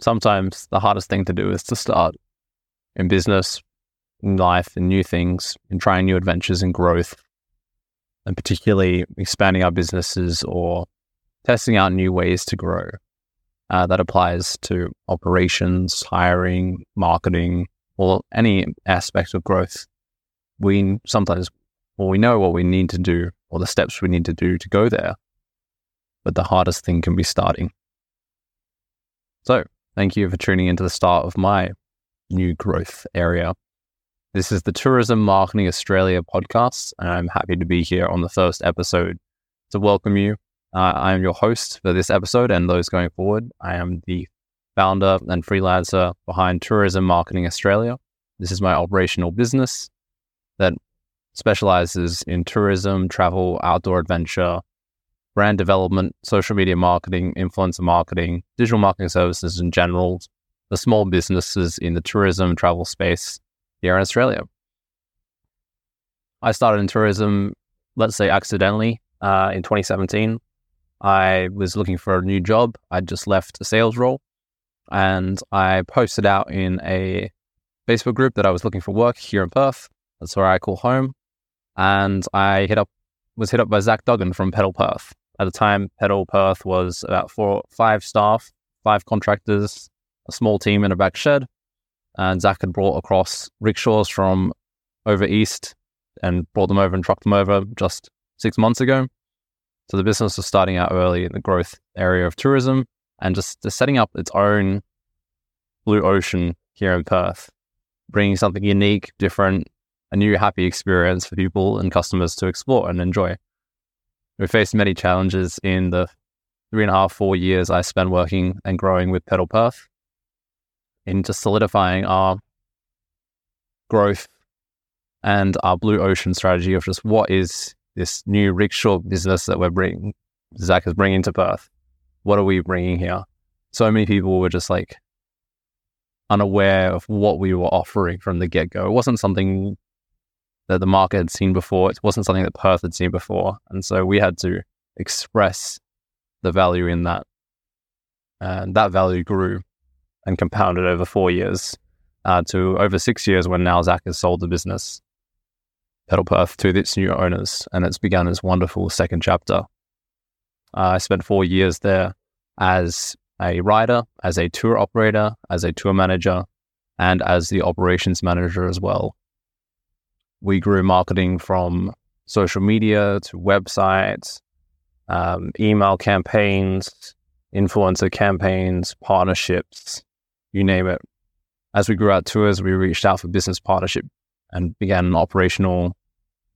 sometimes the hardest thing to do is to start in business, in life, in new things, in trying new adventures and growth, and particularly expanding our businesses or testing out new ways to grow. Uh, that applies to operations, hiring, marketing, or any aspect of growth. We sometimes, well, we know what we need to do or the steps we need to do to go there. But the hardest thing can be starting. So, thank you for tuning into the start of my new growth area. This is the Tourism Marketing Australia podcast, and I'm happy to be here on the first episode to welcome you uh, I am your host for this episode and those going forward. I am the founder and freelancer behind Tourism Marketing Australia. This is my operational business that specializes in tourism, travel, outdoor adventure, brand development, social media marketing, influencer marketing, digital marketing services in general, the small businesses in the tourism travel space here in Australia. I started in tourism, let's say accidentally, uh, in 2017. I was looking for a new job. I'd just left a sales role and I posted out in a Facebook group that I was looking for work here in Perth. That's where I call home. And I hit up was hit up by Zach Duggan from Peddle Perth. At the time, Peddle Perth was about four, five staff, five contractors, a small team in a back shed. And Zach had brought across rickshaws from over east and brought them over and trucked them over just six months ago. So the business was starting out early in the growth area of tourism and just, just setting up its own blue ocean here in Perth, bringing something unique, different, a new happy experience for people and customers to explore and enjoy. We faced many challenges in the three and a half, four years I spent working and growing with Peddle Perth in just solidifying our growth and our blue ocean strategy of just what is this new rickshaw business that we're bringing, Zach is bringing to Perth. What are we bringing here? So many people were just like unaware of what we were offering from the get go. It wasn't something that the market had seen before. It wasn't something that Perth had seen before. And so we had to express the value in that. And that value grew and compounded over four years uh, to over six years when now Zach has sold the business Peddle Perth to its new owners, and it's begun its wonderful second chapter. Uh, I spent four years there as a rider, as a tour operator, as a tour manager, and as the operations manager as well. We grew marketing from social media to websites, um, email campaigns, influencer campaigns, partnerships, you name it. As we grew our tours, we reached out for business partnership and began operational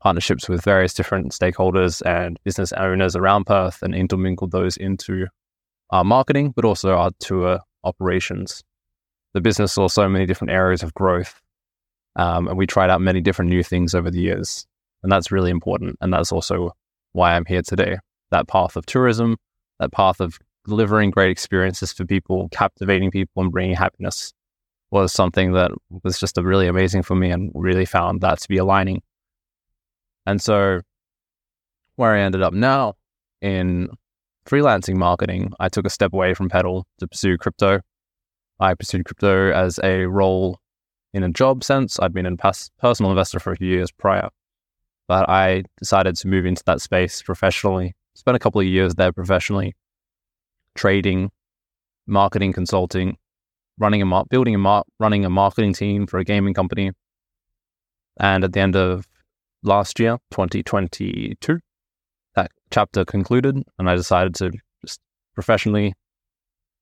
partnerships with various different stakeholders and business owners around Perth and intermingled those into our marketing, but also our tour operations. The business saw so many different areas of growth, um, and we tried out many different new things over the years. And that's really important. And that's also why I'm here today. That path of tourism, that path of delivering great experiences for people, captivating people, and bringing happiness was something that was just really amazing for me and really found that to be aligning and so, where I ended up now in freelancing marketing, I took a step away from Peddle to pursue crypto. I pursued crypto as a role in a job sense. I'd been a personal investor for a few years prior, but I decided to move into that space professionally. Spent a couple of years there professionally, trading, marketing, consulting, running a mar- building a mar- running a marketing team for a gaming company. And at the end of last year, 2022. That chapter concluded, and I decided to just professionally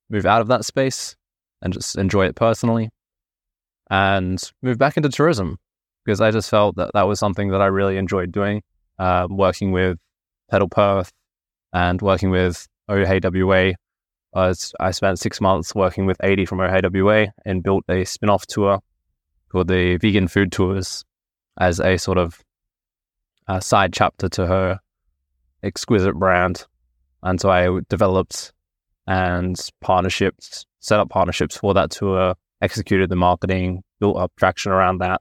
move out of that space and just enjoy it personally and moved back into tourism because I just felt that that was something that I really enjoyed doing, uh, working with Peddle Perth and working with OHWA. Uh, I spent six months working with 80 from OHWA and built a spin off tour called the Vegan Food Tours as a sort of a side chapter to her exquisite brand. And so I developed and partnerships, set up partnerships for that tour, executed the marketing, built up traction around that,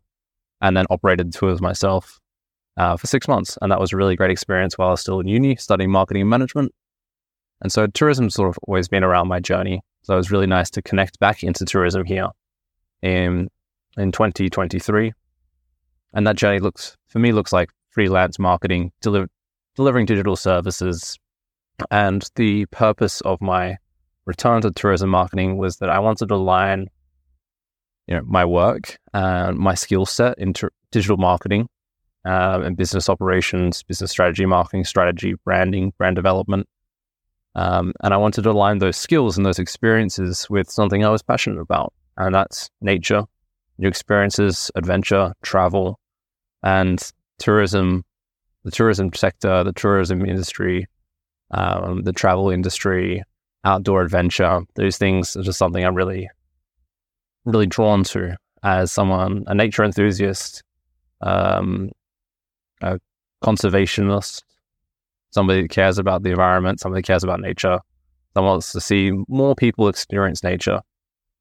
and then operated the tours myself uh, for six months. And that was a really great experience while I was still in uni studying marketing and management. And so tourism's sort of always been around my journey So it was really nice to connect back into tourism here in in 2023. And that journey looks for me looks like freelance marketing, deli- delivering digital services. And the purpose of my return to tourism marketing was that I wanted to align you know my work and my skill set into digital marketing uh, and business operations, business strategy, marketing strategy, branding, brand development. Um, and I wanted to align those skills and those experiences with something I was passionate about, and that's nature, new experiences, adventure, travel, and tourism, the tourism sector, the tourism industry, um, the travel industry, outdoor adventure. Those things are just something I'm really, really drawn to as someone, a nature enthusiast, um, a conservationist, somebody that cares about the environment, somebody that cares about nature, someone wants to see more people experience nature.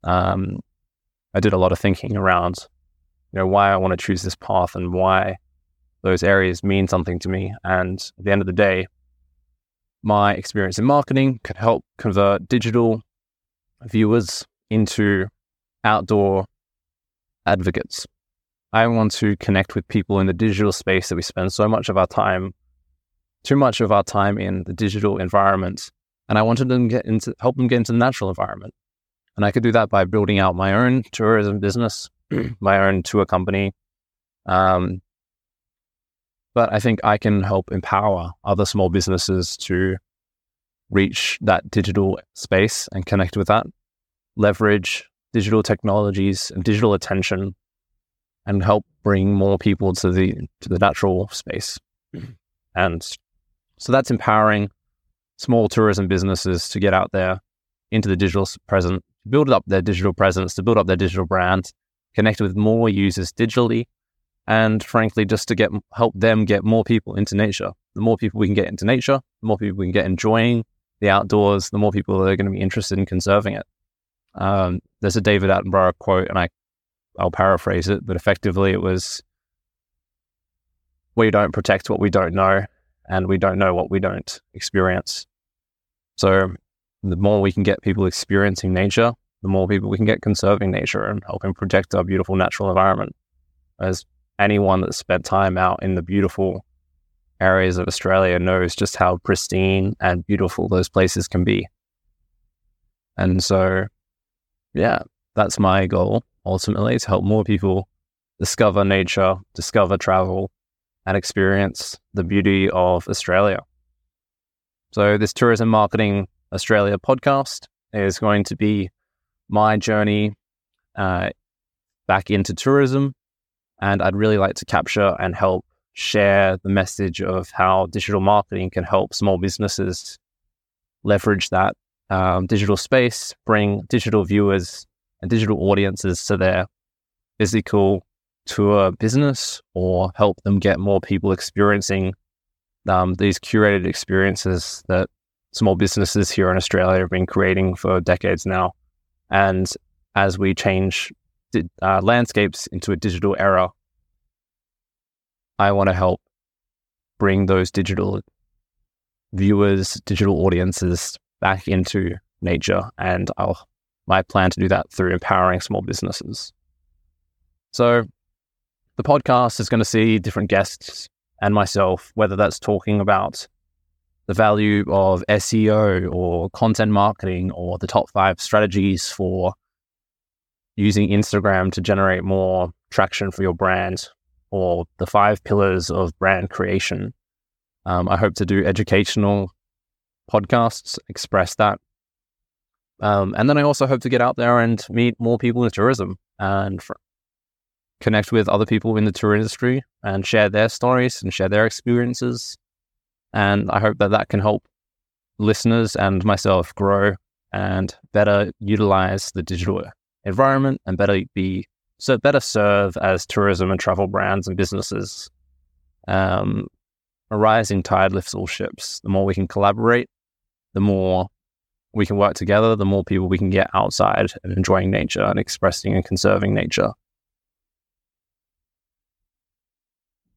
Um, I did a lot of thinking around, you know, why I want to choose this path and why those areas mean something to me. And at the end of the day, my experience in marketing can help convert digital viewers into outdoor advocates. I want to connect with people in the digital space that we spend so much of our time, too much of our time in the digital environment. And I wanted them get into help them get into the natural environment. And I could do that by building out my own tourism business, my own tour company. Um, but I think I can help empower other small businesses to reach that digital space and connect with that, leverage digital technologies and digital attention and help bring more people to the to the natural space. Mm-hmm. And so that's empowering small tourism businesses to get out there into the digital present, build up their digital presence, to build up their digital brand, connect with more users digitally, and frankly, just to get help them get more people into nature. The more people we can get into nature, the more people we can get enjoying the outdoors, the more people that are going to be interested in conserving it. Um, there's a David Attenborough quote, and I I'll paraphrase it, but effectively it was we don't protect what we don't know, and we don't know what we don't experience. So the more we can get people experiencing nature, the more people we can get conserving nature and helping protect our beautiful natural environment. As anyone that's spent time out in the beautiful areas of Australia knows just how pristine and beautiful those places can be. And so, yeah, that's my goal ultimately to help more people discover nature, discover travel, and experience the beauty of Australia. So, this Tourism Marketing Australia podcast is going to be my journey uh, back into tourism. And I'd really like to capture and help share the message of how digital marketing can help small businesses leverage that um, digital space, bring digital viewers and digital audiences to their physical tour business or help them get more people experiencing um, these curated experiences that small businesses here in Australia have been creating for decades now. And as we change uh, landscapes into a digital era, I want to help bring those digital viewers, digital audiences back into nature. And I'll my plan to do that through empowering small businesses. So the podcast is going to see different guests and myself, whether that's talking about the value of SEO or content marketing or the top five strategies for using Instagram to generate more traction for your brand or the five pillars of brand creation. Um, I hope to do educational podcasts, express that um, and then I also hope to get out there and meet more people in tourism and fr- connect with other people in the tour industry and share their stories and share their experiences. And I hope that that can help listeners and myself grow and better utilize the digital environment and better be so better serve as tourism and travel brands and businesses. Um, a rising tide lifts all ships. The more we can collaborate, the more we can work together, the more people we can get outside and enjoying nature and expressing and conserving nature.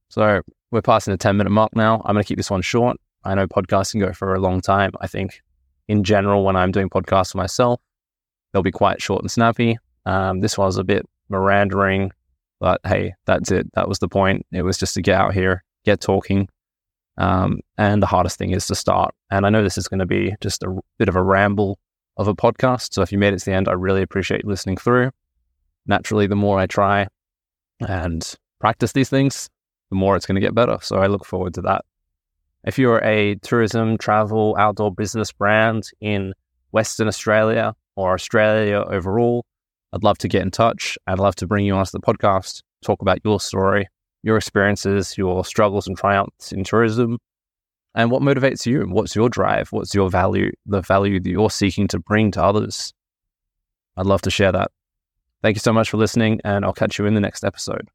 So we're passing the 10 minute mark now. I'm going to keep this one short. I know podcasts can go for a long time. I think in general, when I'm doing podcasts for myself, They'll be quite short and snappy. Um, this was a bit meandering, but hey, that's it. That was the point. It was just to get out here, get talking. Um, and the hardest thing is to start. And I know this is going to be just a bit of a ramble of a podcast. So if you made it to the end, I really appreciate listening through. Naturally, the more I try and practice these things, the more it's going to get better. So I look forward to that. If you're a tourism, travel, outdoor business brand in Western Australia or Australia overall, I'd love to get in touch. I'd love to bring you onto the podcast, talk about your story, your experiences, your struggles and triumphs in tourism, and what motivates you. What's your drive? What's your value, the value that you're seeking to bring to others? I'd love to share that. Thank you so much for listening, and I'll catch you in the next episode.